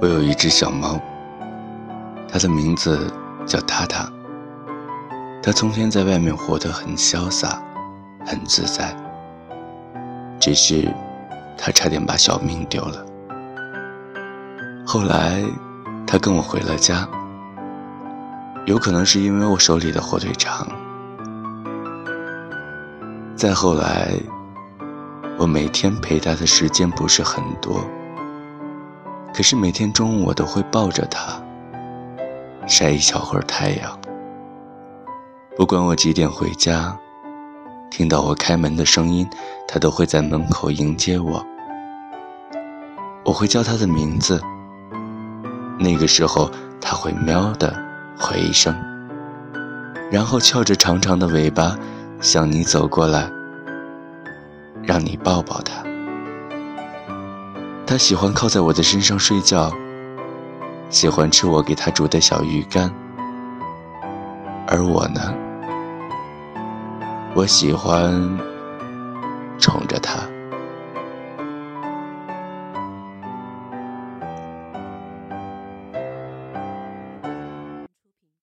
我有一只小猫，它的名字叫塔塔。它从前在外面活得很潇洒，很自在。只是，它差点把小命丢了。后来，它跟我回了家。有可能是因为我手里的火腿肠。再后来，我每天陪它的时间不是很多。可是每天中午我都会抱着它，晒一小会儿太阳。不管我几点回家，听到我开门的声音，它都会在门口迎接我。我会叫它的名字，那个时候它会喵的回一声，然后翘着长长的尾巴向你走过来，让你抱抱它。他喜欢靠在我的身上睡觉，喜欢吃我给他煮的小鱼干，而我呢，我喜欢宠着他。